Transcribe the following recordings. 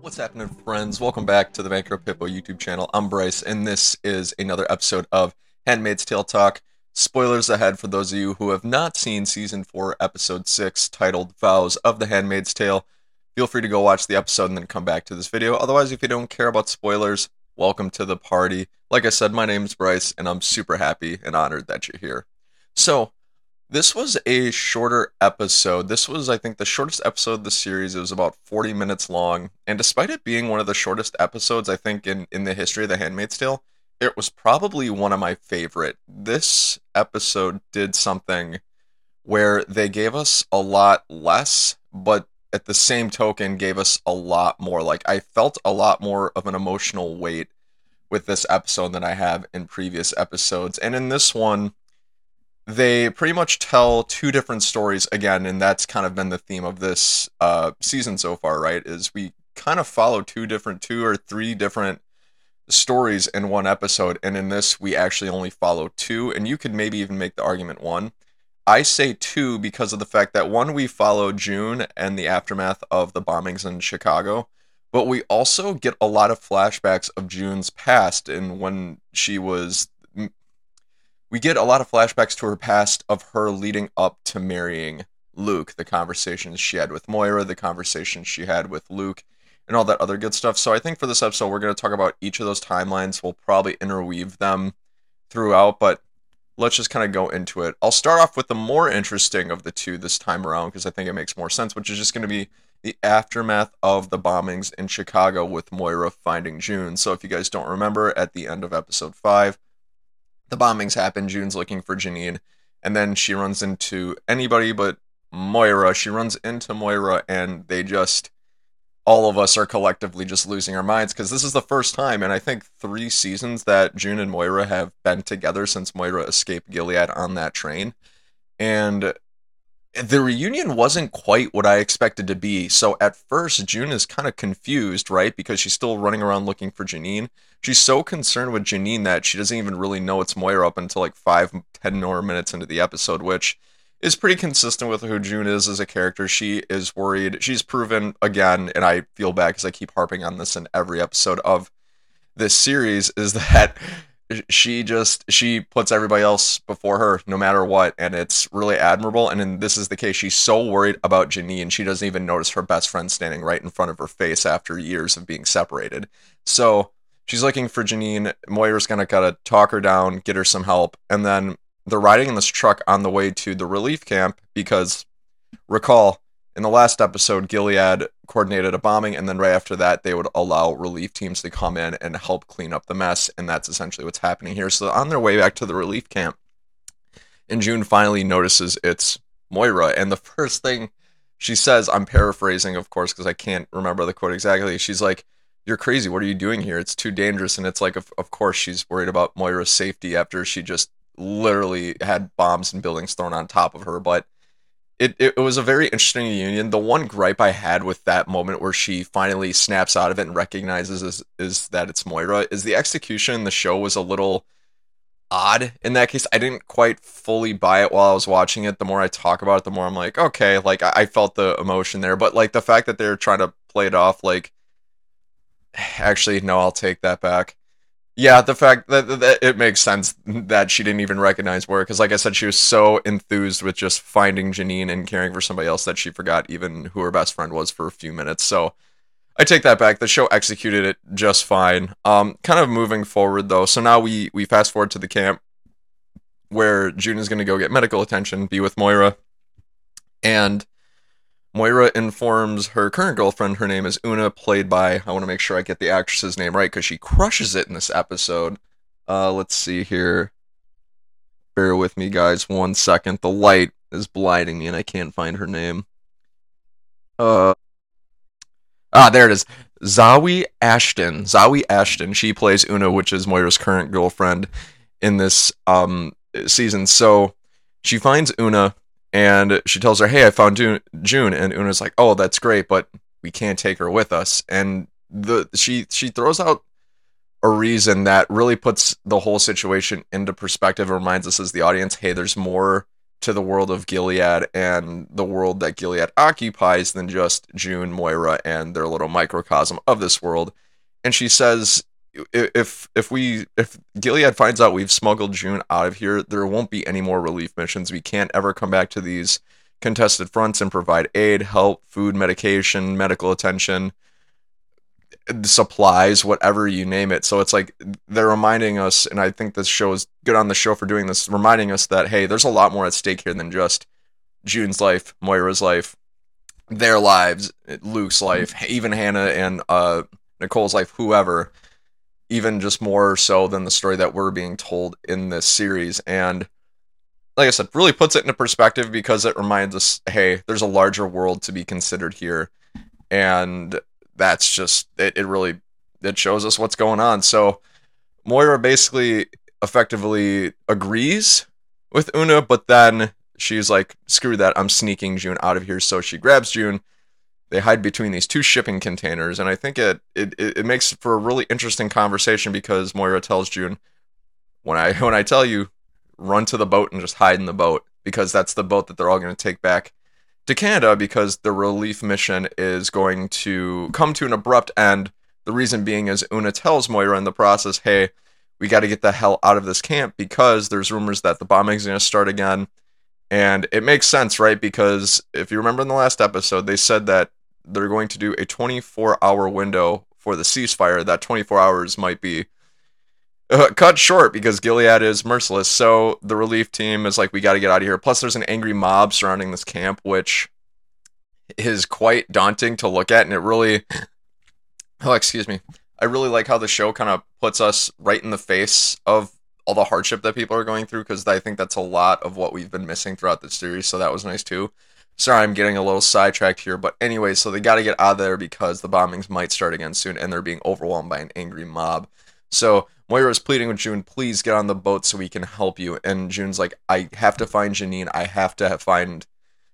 What's happening, friends? Welcome back to the Bankrupt Hippo YouTube channel. I'm Bryce, and this is another episode of Handmaid's Tale Talk. Spoilers ahead for those of you who have not seen season 4, episode 6, titled Vows of the Handmaid's Tale. Feel free to go watch the episode and then come back to this video. Otherwise, if you don't care about spoilers, welcome to the party. Like I said, my name is Bryce, and I'm super happy and honored that you're here. So, this was a shorter episode. This was, I think, the shortest episode of the series. It was about 40 minutes long. And despite it being one of the shortest episodes, I think, in, in the history of The Handmaid's Tale, it was probably one of my favorite. This episode did something where they gave us a lot less, but at the same token, gave us a lot more. Like, I felt a lot more of an emotional weight with this episode than I have in previous episodes. And in this one, they pretty much tell two different stories again, and that's kind of been the theme of this uh, season so far, right? Is we kind of follow two different, two or three different stories in one episode, and in this we actually only follow two, and you could maybe even make the argument one. I say two because of the fact that one, we follow June and the aftermath of the bombings in Chicago, but we also get a lot of flashbacks of June's past and when she was we get a lot of flashbacks to her past of her leading up to marrying Luke, the conversations she had with Moira, the conversations she had with Luke, and all that other good stuff. So I think for this episode, we're going to talk about each of those timelines. We'll probably interweave them throughout, but let's just kind of go into it. I'll start off with the more interesting of the two this time around because I think it makes more sense, which is just going to be the aftermath of the bombings in Chicago with Moira finding June. So if you guys don't remember, at the end of episode 5, the bombings happen. June's looking for Janine, and then she runs into anybody but Moira. She runs into Moira, and they just all of us are collectively just losing our minds because this is the first time and I think three seasons that June and Moira have been together since Moira escaped Gilead on that train. And the reunion wasn't quite what I expected to be. So at first, June is kind of confused, right? Because she's still running around looking for Janine. She's so concerned with Janine that she doesn't even really know it's Moira up until like five, ten more minutes into the episode, which is pretty consistent with who June is as a character. She is worried. She's proven again, and I feel bad because I keep harping on this in every episode of this series, is that she just she puts everybody else before her no matter what and it's really admirable and in, this is the case she's so worried about Janine she doesn't even notice her best friend standing right in front of her face after years of being separated. So she's looking for Janine Moira's gonna gotta talk her down get her some help and then they're riding in this truck on the way to the relief camp because recall in the last episode, Gilead coordinated a bombing, and then right after that, they would allow relief teams to come in and help clean up the mess, and that's essentially what's happening here. So on their way back to the relief camp, and June finally notices it's Moira, and the first thing she says, I'm paraphrasing, of course, because I can't remember the quote exactly. She's like, "You're crazy. What are you doing here? It's too dangerous." And it's like, of, of course, she's worried about Moira's safety after she just literally had bombs and buildings thrown on top of her, but it, it was a very interesting union. The one gripe I had with that moment where she finally snaps out of it and recognizes is, is that it's Moira is the execution in the show was a little odd in that case. I didn't quite fully buy it while I was watching it. The more I talk about it, the more I'm like, okay, like I, I felt the emotion there. But like the fact that they're trying to play it off like actually no, I'll take that back. Yeah, the fact that, that, it makes sense that she didn't even recognize where, because, like I said, she was so enthused with just finding Janine and caring for somebody else that she forgot even who her best friend was for a few minutes. So I take that back. The show executed it just fine. Um, kind of moving forward though. So now we we fast forward to the camp where June is going to go get medical attention, be with Moira, and Moira informs her current girlfriend, her name is Una, played by, I want to make sure I get the actress's name right because she crushes it in this episode. Uh, let's see here. Bear with me, guys, one second. The light is blinding me and I can't find her name. Uh, ah, there it is. Zawe Ashton. Zawe Ashton. She plays Una, which is Moira's current girlfriend in this um season. So she finds Una and she tells her, "Hey, I found June," and Una's like, "Oh, that's great, but we can't take her with us." And the she she throws out a reason that really puts the whole situation into perspective and reminds us as the audience, "Hey, there's more to the world of Gilead and the world that Gilead occupies than just June, Moira, and their little microcosm of this world. And she says, if if we if Gilead finds out we've smuggled June out of here, there won't be any more relief missions. We can't ever come back to these contested fronts and provide aid, help, food, medication, medical attention, supplies, whatever you name it. So it's like they're reminding us, and I think this show is good on the show for doing this, reminding us that hey, there's a lot more at stake here than just June's life, Moira's life, their lives, Luke's life, even Hannah and uh, Nicole's life, whoever. Even just more so than the story that we're being told in this series. And like I said, really puts it into perspective because it reminds us, hey, there's a larger world to be considered here. And that's just it, it really it shows us what's going on. So Moira basically effectively agrees with Una, but then she's like, screw that, I'm sneaking June out of here. So she grabs June. They hide between these two shipping containers, and I think it it, it makes for a really interesting conversation because Moira tells June, when I when I tell you, run to the boat and just hide in the boat because that's the boat that they're all going to take back to Canada because the relief mission is going to come to an abrupt end. The reason being is Una tells Moira in the process, hey, we got to get the hell out of this camp because there's rumors that the bombing's going to start again. And it makes sense, right? Because if you remember in the last episode, they said that they're going to do a 24 hour window for the ceasefire. That 24 hours might be uh, cut short because Gilead is merciless. So the relief team is like, we got to get out of here. Plus, there's an angry mob surrounding this camp, which is quite daunting to look at. And it really, oh, excuse me. I really like how the show kind of puts us right in the face of all the hardship that people are going through because I think that's a lot of what we've been missing throughout the series. So that was nice too. Sorry, I'm getting a little sidetracked here, but anyway, so they got to get out of there because the bombings might start again soon, and they're being overwhelmed by an angry mob. So Moira is pleading with June, please get on the boat so we can help you. And June's like, I have to find Janine. I have to find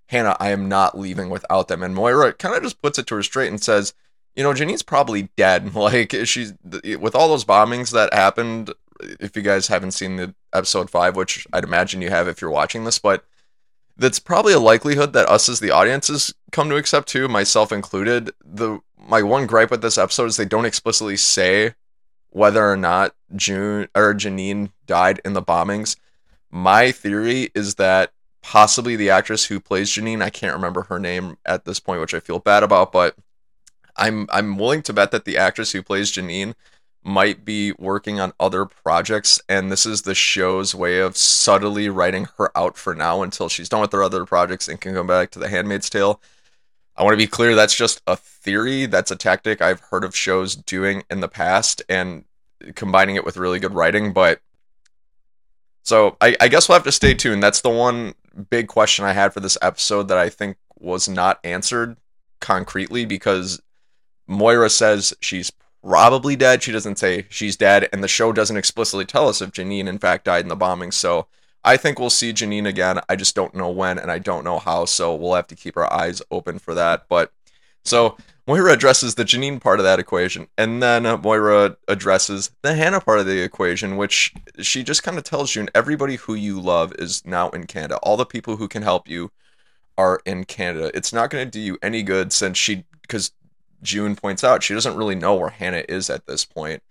Hannah. I am not leaving without them. And Moira kind of just puts it to her straight and says, you know, Janine's probably dead. Like she's with all those bombings that happened. If you guys haven't seen the episode five, which I'd imagine you have if you're watching this, but that's probably a likelihood that us as the audiences come to accept too, myself included. The my one gripe with this episode is they don't explicitly say whether or not June or Janine died in the bombings. My theory is that possibly the actress who plays Janine, I can't remember her name at this point, which I feel bad about, but I'm I'm willing to bet that the actress who plays Janine might be working on other projects and this is the show's way of subtly writing her out for now until she's done with her other projects and can come back to the handmaid's tale I want to be clear that's just a theory. That's a tactic I've heard of shows doing in the past and combining it with really good writing. But so I, I guess we'll have to stay tuned. That's the one big question I had for this episode that I think was not answered concretely because Moira says she's probably dead. She doesn't say she's dead, and the show doesn't explicitly tell us if Janine in fact died in the bombing. So I think we'll see Janine again. I just don't know when and I don't know how, so we'll have to keep our eyes open for that. But so Moira addresses the Janine part of that equation, and then uh, Moira addresses the Hannah part of the equation, which she just kind of tells June everybody who you love is now in Canada. All the people who can help you are in Canada. It's not going to do you any good since she, because June points out she doesn't really know where Hannah is at this point.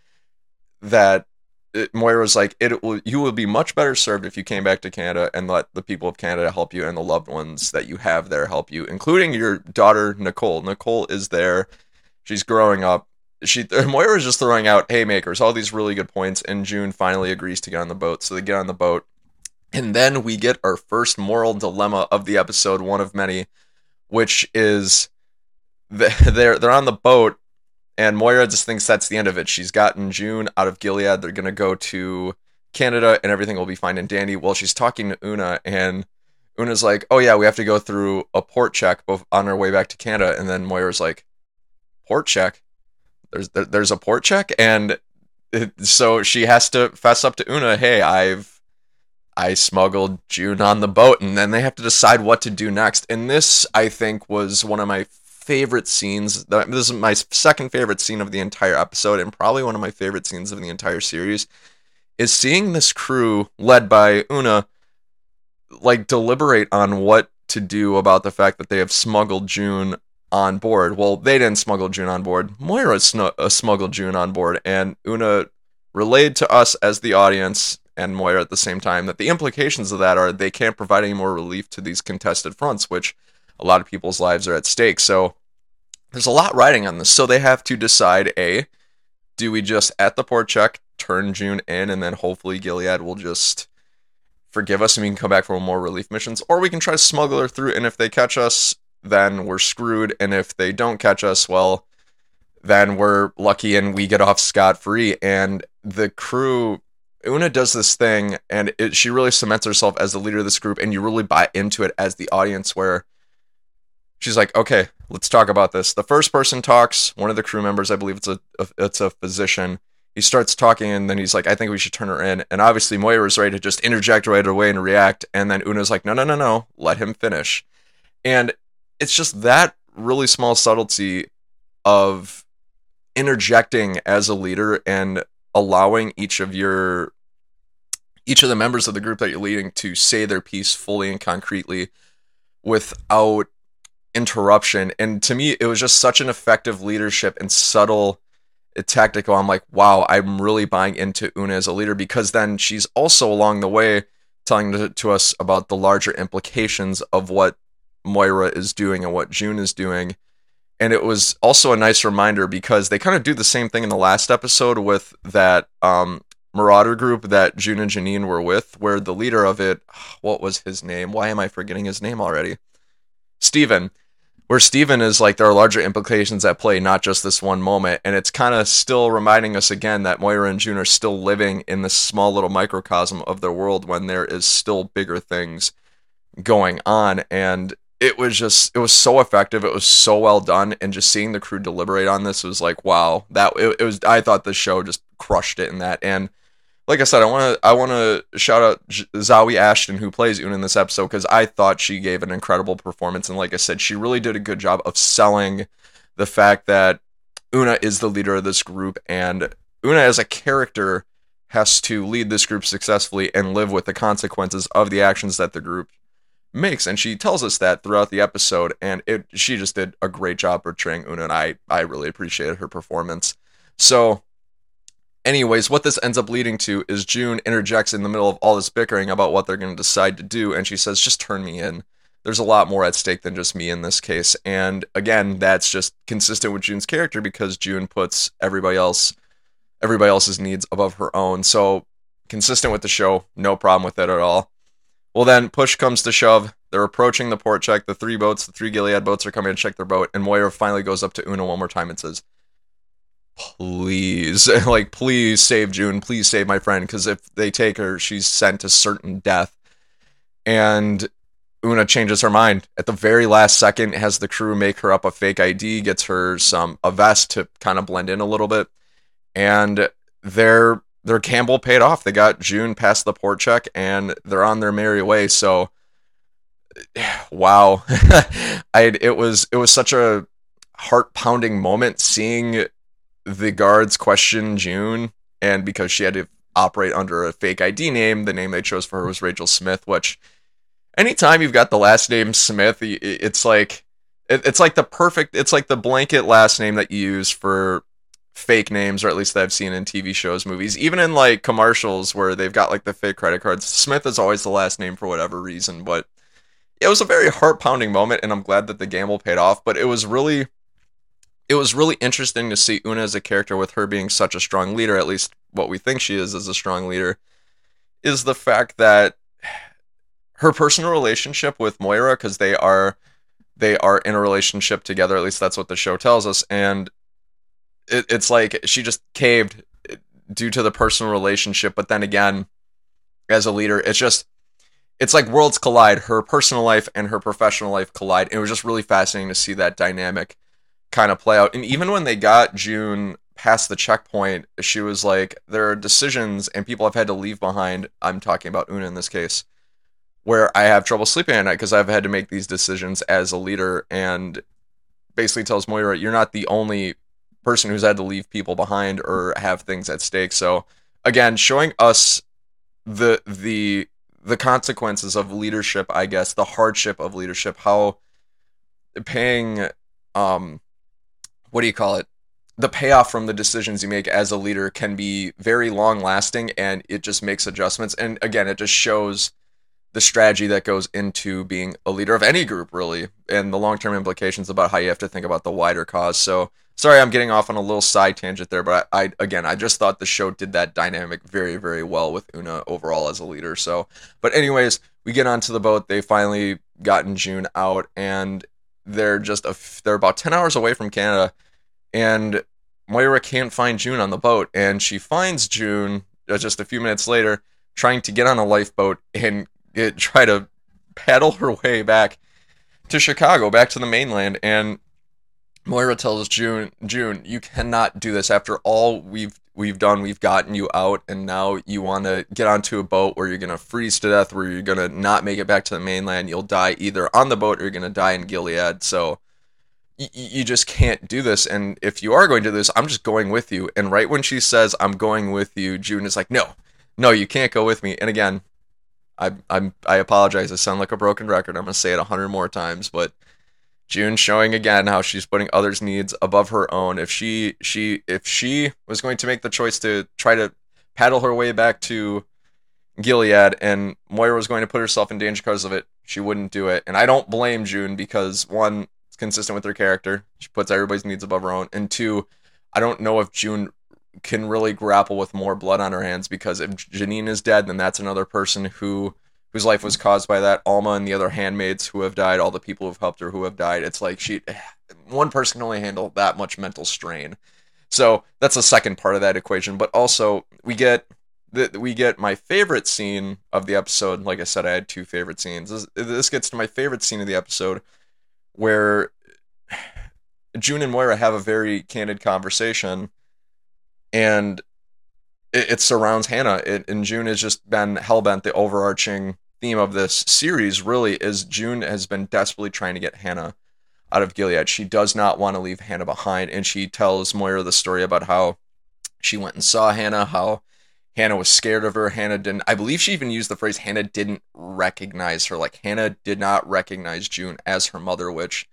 That it, Moira's like, it will, you will be much better served if you came back to Canada and let the people of Canada help you and the loved ones that you have there help you, including your daughter Nicole. Nicole is there; she's growing up. She Moira is just throwing out haymakers, all these really good points, and June finally agrees to get on the boat. So they get on the boat, and then we get our first moral dilemma of the episode, one of many, which is they're they're on the boat and Moira just thinks that's the end of it. She's gotten June out of Gilead. They're to go to Canada and everything will be fine and dandy. Well, she's talking to Una and Una's like, oh yeah, we have to go through a port check on our way back to Canada. And then Moira's like, port check? There's, there, there's a port check? And it, so she has to fess up to Una, hey, I've, I smuggled June on the boat. And then they have to decide what to do next. And this, I think, was one of my favorite scenes. This is my second favorite scene of the entire episode, and probably one of my favorite scenes of the entire series. Is seeing this crew led by Una like deliberate on what to do about the fact that they have smuggled June on board. Well, they didn't smuggle June on board. Moira snu- uh, smuggled June on board, and Una relayed to us as the audience and Moira at the same time that the implications of that are they can't provide any more relief to these contested fronts, which a lot of people's lives are at stake. So there's a lot riding on this. So they have to decide a do we just at the port check turn June in and then hopefully Gilead will just forgive us and we can come back for more relief missions, or we can try to smuggle her through and if they catch us, then we're screwed. And if they don't catch us, well, then we're lucky and we get off scot free. And the crew Una does this thing, and it, she really cements herself as the leader of this group, and you really buy into it as the audience. Where she's like, "Okay, let's talk about this." The first person talks, one of the crew members, I believe it's a, a it's a physician. He starts talking, and then he's like, "I think we should turn her in." And obviously, Moira's ready to just interject right away and react, and then Una's like, "No, no, no, no, let him finish." And it's just that really small subtlety of interjecting as a leader and allowing each of your each of the members of the group that you're leading to say their piece fully and concretely without interruption. And to me, it was just such an effective leadership and subtle tactical. I'm like, wow, I'm really buying into Una as a leader because then she's also along the way telling to, to us about the larger implications of what Moira is doing and what June is doing and it was also a nice reminder because they kind of do the same thing in the last episode with that um, Marauder group that June and Janine were with, where the leader of it, what was his name? Why am I forgetting his name already? Steven. Where Steven is like there are larger implications at play, not just this one moment. And it's kind of still reminding us again that Moira and June are still living in this small little microcosm of their world when there is still bigger things going on. And it was just it was so effective it was so well done and just seeing the crew deliberate on this was like wow that it, it was i thought the show just crushed it in that and like i said i want to i want to shout out zawe ashton who plays una in this episode because i thought she gave an incredible performance and like i said she really did a good job of selling the fact that una is the leader of this group and una as a character has to lead this group successfully and live with the consequences of the actions that the group makes and she tells us that throughout the episode and it she just did a great job portraying Una and I I really appreciated her performance. So anyways, what this ends up leading to is June interjects in the middle of all this bickering about what they're going to decide to do and she says just turn me in. There's a lot more at stake than just me in this case. And again, that's just consistent with June's character because June puts everybody else everybody else's needs above her own. So consistent with the show, no problem with it at all. Well, then push comes to shove. They're approaching the port check. The three boats, the three Gilead boats, are coming to check their boat, and Moira finally goes up to Una one more time and says, "Please, like, please save June. Please save my friend, because if they take her, she's sent to certain death." And Una changes her mind at the very last second. Has the crew make her up a fake ID, gets her some a vest to kind of blend in a little bit, and they're their gamble paid off. They got June past the port check and they're on their merry way. So wow. I it was it was such a heart pounding moment seeing the guards question June and because she had to operate under a fake ID name, the name they chose for her was Rachel Smith, which anytime you've got the last name Smith, it's like it's like the perfect it's like the blanket last name that you use for fake names, or at least that I've seen in TV shows, movies, even in like commercials where they've got like the fake credit cards. Smith is always the last name for whatever reason, but it was a very heart pounding moment, and I'm glad that the gamble paid off. But it was really, it was really interesting to see Una as a character with her being such a strong leader. At least what we think she is as a strong leader is the fact that her personal relationship with Moira, because they are they are in a relationship together. At least that's what the show tells us, and it, it's like she just caved eh, due to the personal relationship. But then again, as a leader, it's just it's like worlds collide. Her personal life and her professional life collide. It was just really fascinating to see that dynamic kind of play out. And even when they got June past the checkpoint, she was like, "There are decisions and people I've had to leave behind." I'm talking about Una in this case, where I have trouble sleeping at night because I've had to make these decisions as a leader. And basically tells Moira, "You're not the only person who's had to leave people behind or have things at stake. So again, showing us the the the consequences of leadership, I guess, the hardship of leadership, how paying um what do you call it? The payoff from the decisions you make as a leader can be very long lasting and it just makes adjustments. And again, it just shows the strategy that goes into being a leader of any group, really, and the long term implications about how you have to think about the wider cause. So, sorry, I'm getting off on a little side tangent there, but I, I again, I just thought the show did that dynamic very, very well with Una overall as a leader. So, but anyways, we get onto the boat. They finally gotten June out, and they're just a, they're about ten hours away from Canada, and Moira can't find June on the boat, and she finds June uh, just a few minutes later trying to get on a lifeboat and try to paddle her way back to Chicago, back to the mainland. And Moira tells June, June, you cannot do this. After all we've we've done, we've gotten you out, and now you want to get onto a boat where you're gonna freeze to death, where you're gonna not make it back to the mainland. You'll die either on the boat or you're gonna die in Gilead. So you just can't do this. And if you are going to do this, I'm just going with you. And right when she says, "I'm going with you," June is like, "No, no, you can't go with me." And again, I I'm I apologize. I sound like a broken record. I'm gonna say it a hundred more times, but June showing again how she's putting others' needs above her own. If she she if she was going to make the choice to try to paddle her way back to Gilead and Moira was going to put herself in danger because of it, she wouldn't do it. And I don't blame June because one, it's consistent with her character. She puts everybody's needs above her own. And two, I don't know if June can really grapple with more blood on her hands because if Janine is dead, then that's another person who whose life was caused by that. Alma and the other handmaids who have died, all the people who've helped her who have died. It's like she one person can only handle that much mental strain. So that's the second part of that equation. But also we get that we get my favorite scene of the episode. Like I said, I had two favorite scenes. This, this gets to my favorite scene of the episode where June and Moira have a very candid conversation and it, it surrounds Hannah. It, and June has just been hellbent. The overarching theme of this series really is June has been desperately trying to get Hannah out of Gilead. She does not want to leave Hannah behind, and she tells Moira the story about how she went and saw Hannah, how Hannah was scared of her. Hannah didn't, I believe she even used the phrase Hannah didn't recognize her. Like Hannah did not recognize June as her mother, which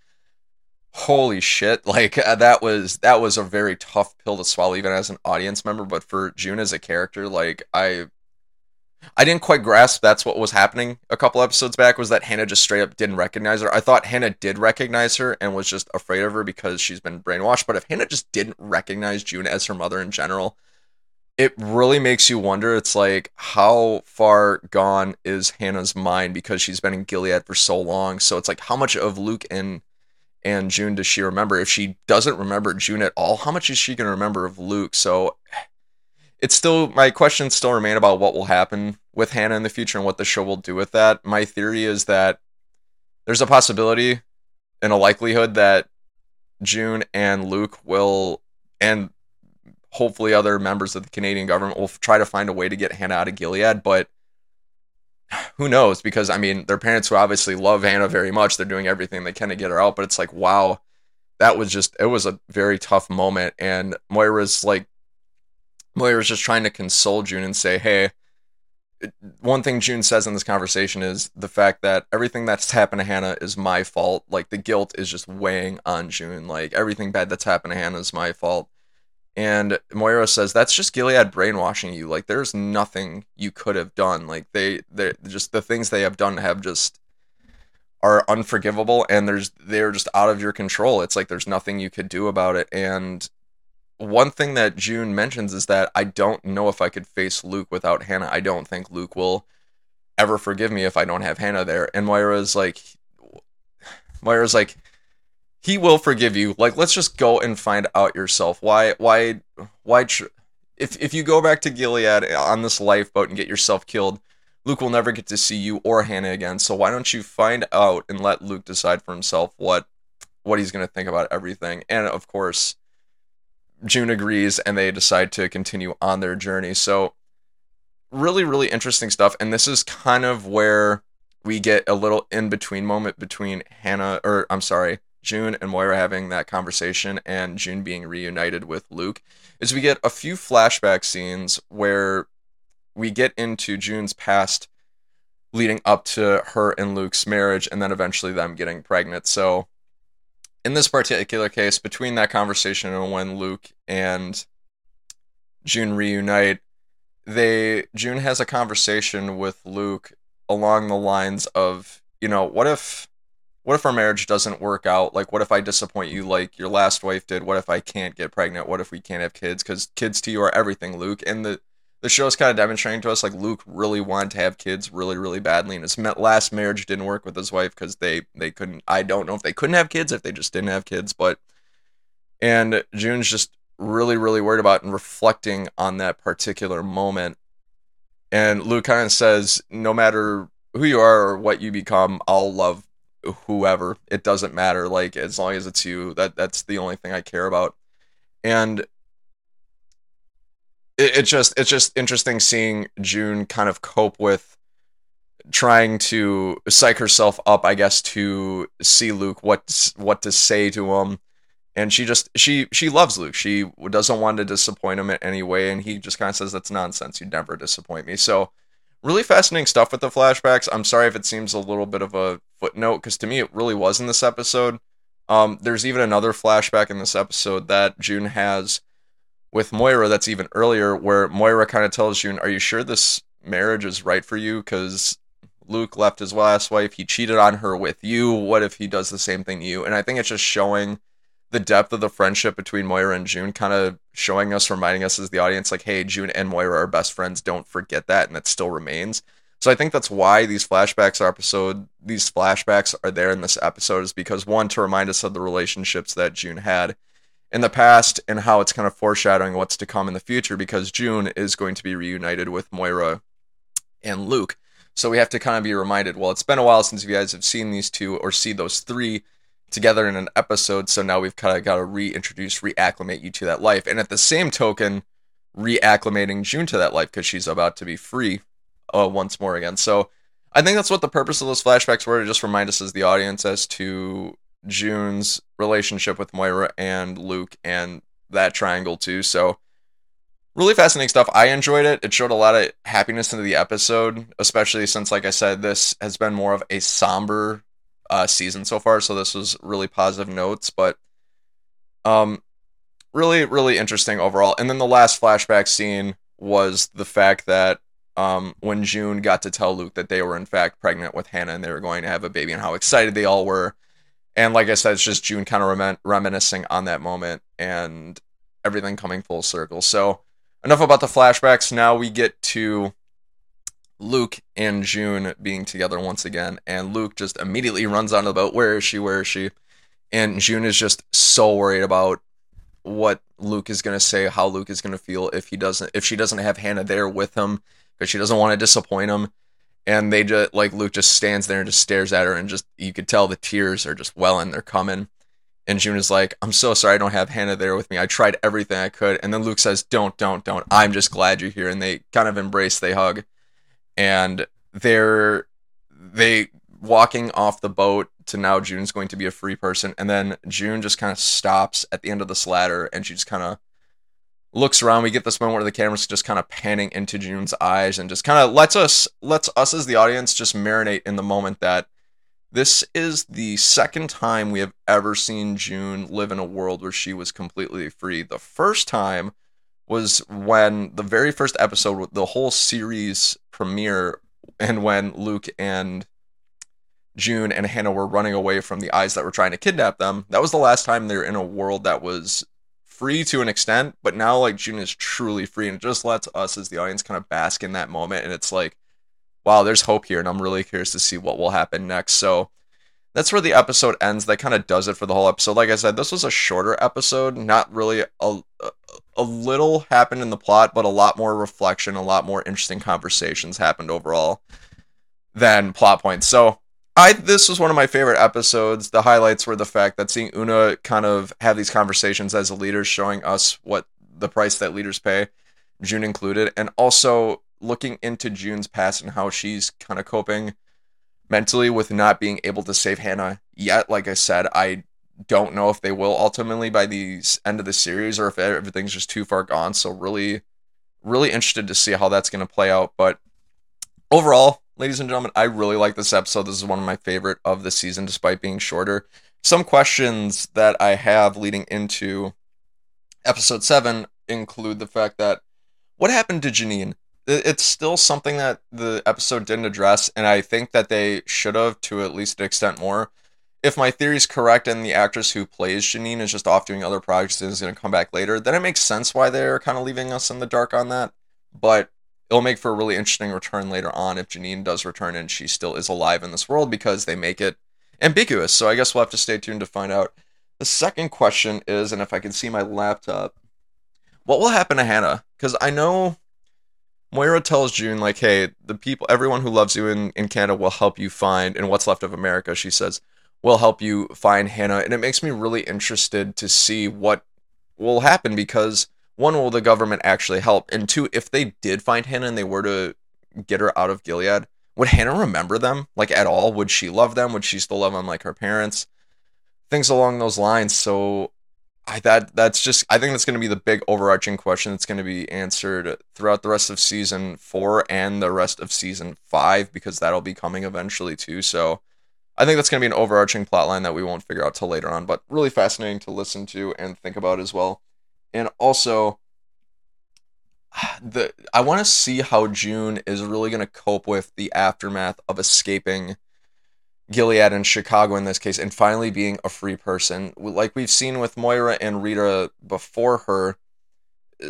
holy shit like uh, that was that was a very tough pill to swallow even as an audience member but for june as a character like i i didn't quite grasp that's what was happening a couple episodes back was that hannah just straight up didn't recognize her i thought hannah did recognize her and was just afraid of her because she's been brainwashed but if hannah just didn't recognize june as her mother in general it really makes you wonder it's like how far gone is hannah's mind because she's been in gilead for so long so it's like how much of luke and and June does she remember? If she doesn't remember June at all, how much is she going to remember of Luke? So it's still my questions still remain about what will happen with Hannah in the future and what the show will do with that. My theory is that there's a possibility and a likelihood that June and Luke will and hopefully other members of the Canadian government will try to find a way to get Hannah out of Gilead, but who knows? Because I mean, their parents who obviously love Hannah very much, they're doing everything they can to get her out. But it's like, wow, that was just it was a very tough moment. And Moira's like, Moira's just trying to console June and say, hey. One thing June says in this conversation is the fact that everything that's happened to Hannah is my fault. Like the guilt is just weighing on June. Like everything bad that's happened to Hannah is my fault. And Moira says that's just Gilead brainwashing you. Like there's nothing you could have done. Like they they just the things they have done have just are unforgivable and there's they're just out of your control. It's like there's nothing you could do about it. And one thing that June mentions is that I don't know if I could face Luke without Hannah. I don't think Luke will ever forgive me if I don't have Hannah there. And Moira's like Moira's like he will forgive you. Like, let's just go and find out yourself. Why, why, why? Tr- if if you go back to Gilead on this lifeboat and get yourself killed, Luke will never get to see you or Hannah again. So why don't you find out and let Luke decide for himself what what he's going to think about everything? And of course, June agrees, and they decide to continue on their journey. So really, really interesting stuff. And this is kind of where we get a little in between moment between Hannah, or I'm sorry, June and Moira having that conversation and June being reunited with Luke is we get a few flashback scenes where we get into June's past leading up to her and Luke's marriage and then eventually them getting pregnant. So in this particular case, between that conversation and when Luke and June reunite, they June has a conversation with Luke along the lines of, you know, what if what if our marriage doesn't work out? Like what if I disappoint you like your last wife did? What if I can't get pregnant? What if we can't have kids? Cuz kids to you are everything, Luke. And the the show is kind of demonstrating to us like Luke really wanted to have kids really really badly and his last marriage didn't work with his wife cuz they they couldn't I don't know if they couldn't have kids if they just didn't have kids, but and June's just really, really worried about and reflecting on that particular moment. And Luke kind of says, no matter who you are or what you become, I'll love whoever. It doesn't matter. Like as long as it's you, that that's the only thing I care about. And it, it just it's just interesting seeing June kind of cope with trying to psych herself up, I guess, to see Luke what what to say to him and she just she she loves Luke. She doesn't want to disappoint him in any way, and he just kind of says that's nonsense. You'd never disappoint me. So really fascinating stuff with the flashbacks. I'm sorry if it seems a little bit of a footnote because to me it really was in this episode. Um, there's even another flashback in this episode that June has with Moira that's even earlier, where Moira kind of tells June, "Are you sure this marriage is right for you?" Because Luke left his last wife. He cheated on her with you. What if he does the same thing to you? And I think it's just showing the depth of the friendship between Moira and June, kind of showing us, reminding us as the audience, like, hey, June and Moira are best friends. Don't forget that, and that still remains. So I think that's why these flashbacks are episode, these flashbacks are there in this episode, is because one to remind us of the relationships that June had in the past and how it's kind of foreshadowing what's to come in the future, because June is going to be reunited with Moira and Luke. So we have to kind of be reminded. Well, it's been a while since you guys have seen these two or see those three together in an episode. So now we've kind of got to reintroduce, reacclimate you to that life. And at the same token, reacclimating June to that life because she's about to be free uh, once more again. So I think that's what the purpose of those flashbacks were to just remind us as the audience as to June's relationship with Moira and Luke and that triangle too. So really fascinating stuff. I enjoyed it. It showed a lot of happiness into the episode, especially since, like I said, this has been more of a somber uh, season so far. So this was really positive notes, but um, really, really interesting overall. And then the last flashback scene was the fact that um, when June got to tell Luke that they were in fact pregnant with Hannah and they were going to have a baby and how excited they all were. And like I said, it's just June kind of remin- reminiscing on that moment and everything coming full circle. So enough about the flashbacks. Now we get to Luke and June being together once again, and Luke just immediately runs onto the boat. Where is she? Where is she? And June is just so worried about what Luke is going to say, how Luke is going to feel if he doesn't, if she doesn't have Hannah there with him, because she doesn't want to disappoint him. And they just like Luke just stands there and just stares at her, and just you could tell the tears are just welling, they're coming. And June is like, I'm so sorry I don't have Hannah there with me. I tried everything I could. And then Luke says, Don't, don't, don't. I'm just glad you're here. And they kind of embrace, they hug and they're they walking off the boat to now June's going to be a free person, and then June just kind of stops at the end of this ladder, and she just kind of looks around. We get this moment where the camera's just kind of panning into June's eyes, and just kind of lets us lets us as the audience just marinate in the moment that this is the second time we have ever seen June live in a world where she was completely free. The first time was when the very first episode, the whole series premiere, and when Luke and June and Hannah were running away from the eyes that were trying to kidnap them. That was the last time they were in a world that was free to an extent, but now like June is truly free and it just lets us as the audience kind of bask in that moment and it's like wow, there's hope here and I'm really curious to see what will happen next. So that's where the episode ends. That kind of does it for the whole episode. Like I said, this was a shorter episode, not really a, a little happened in the plot, but a lot more reflection, a lot more interesting conversations happened overall than plot points. So I this was one of my favorite episodes. The highlights were the fact that seeing Una kind of have these conversations as a leader, showing us what the price that leaders pay, June included, and also looking into June's past and how she's kind of coping mentally with not being able to save Hannah yet. Like I said, I don't know if they will ultimately by the end of the series or if everything's just too far gone. So really, really interested to see how that's going to play out. But overall, ladies and gentlemen, I really like this episode. This is one of my favorite of the season, despite being shorter. Some questions that I have leading into episode seven include the fact that what happened to Janine? It's still something that the episode didn't address, and I think that they should have to at least an extent more. If my theory is correct and the actress who plays Janine is just off doing other projects and is going to come back later, then it makes sense why they're kind of leaving us in the dark on that. But it'll make for a really interesting return later on if Janine does return and she still is alive in this world because they make it ambiguous. So I guess we'll have to stay tuned to find out. The second question is, and if I can see my laptop, what will happen to Hannah? Because I know Moira tells June, like, hey, the people, everyone who loves you in, in Canada will help you find, in what's left of America, she says, will help you find Hannah. And it makes me really interested to see what will happen because, one, will the government actually help? And two, if they did find Hannah and they were to get her out of Gilead, would Hannah remember them, like, at all? Would she love them? Would she still love them like her parents? Things along those lines. So I that that's just I think that's going to be the big overarching question that's going to be answered throughout the rest of season 4 and the rest of season 5 because that'll be coming eventually too. So I think that's going to be an overarching plotline that we won't figure out till later on, but really fascinating to listen to and think about as well. And also the I want to see how June is really going to cope with the aftermath of escaping Gilead and Chicago in this case, and finally being a free person. Like we've seen with Moira and Rita before her,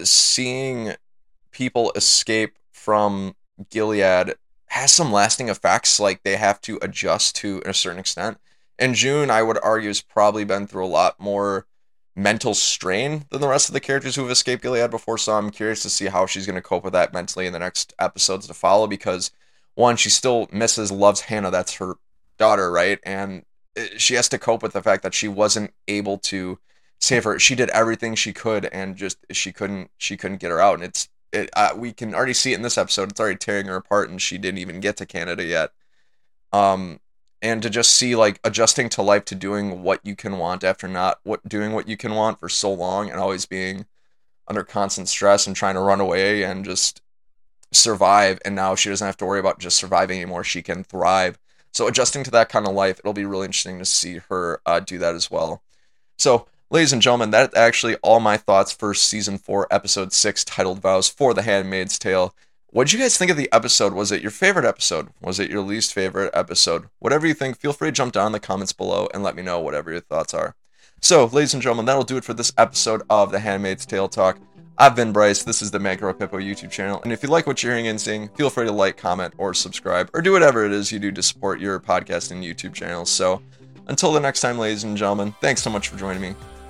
seeing people escape from Gilead has some lasting effects. Like they have to adjust to a certain extent. And June, I would argue, has probably been through a lot more mental strain than the rest of the characters who have escaped Gilead before. So I'm curious to see how she's going to cope with that mentally in the next episodes to follow because one, she still misses, loves Hannah. That's her daughter, right? And eh, she has to cope with the fact that she wasn't able to save her. She did everything she could, and just she couldn't she couldn't get her out. And it's it uh, we can already see it in this episode. It's already tearing her apart, and she didn't even get to Canada yet. Um, and to just see like adjusting to life to doing what you can want after not what doing what you can want for so long and always being under constant stress and trying to run away and just survive and now she doesn't have to worry about just surviving anymore she can thrive so adjusting to that kind of life, it'll be really interesting to see her uh, do that as well. So, ladies and gentlemen, that's actually all my thoughts for season four, episode six, titled "Vows" for The Handmaid's Tale. What did you guys think of the episode? Was it your favorite episode? Was it your least favorite episode? Whatever you think, feel free to jump down in the comments below and let me know whatever your thoughts are. So, ladies and gentlemen, that'll do it for this episode of The Handmaid's Tale Talk. I've been Bryce. This is the Macro Pippo YouTube channel. And if you like what you're hearing and seeing, feel free to like, comment, or subscribe, or do whatever it is you do to support your podcast and YouTube channels. So until the next time, ladies and gentlemen, thanks so much for joining me,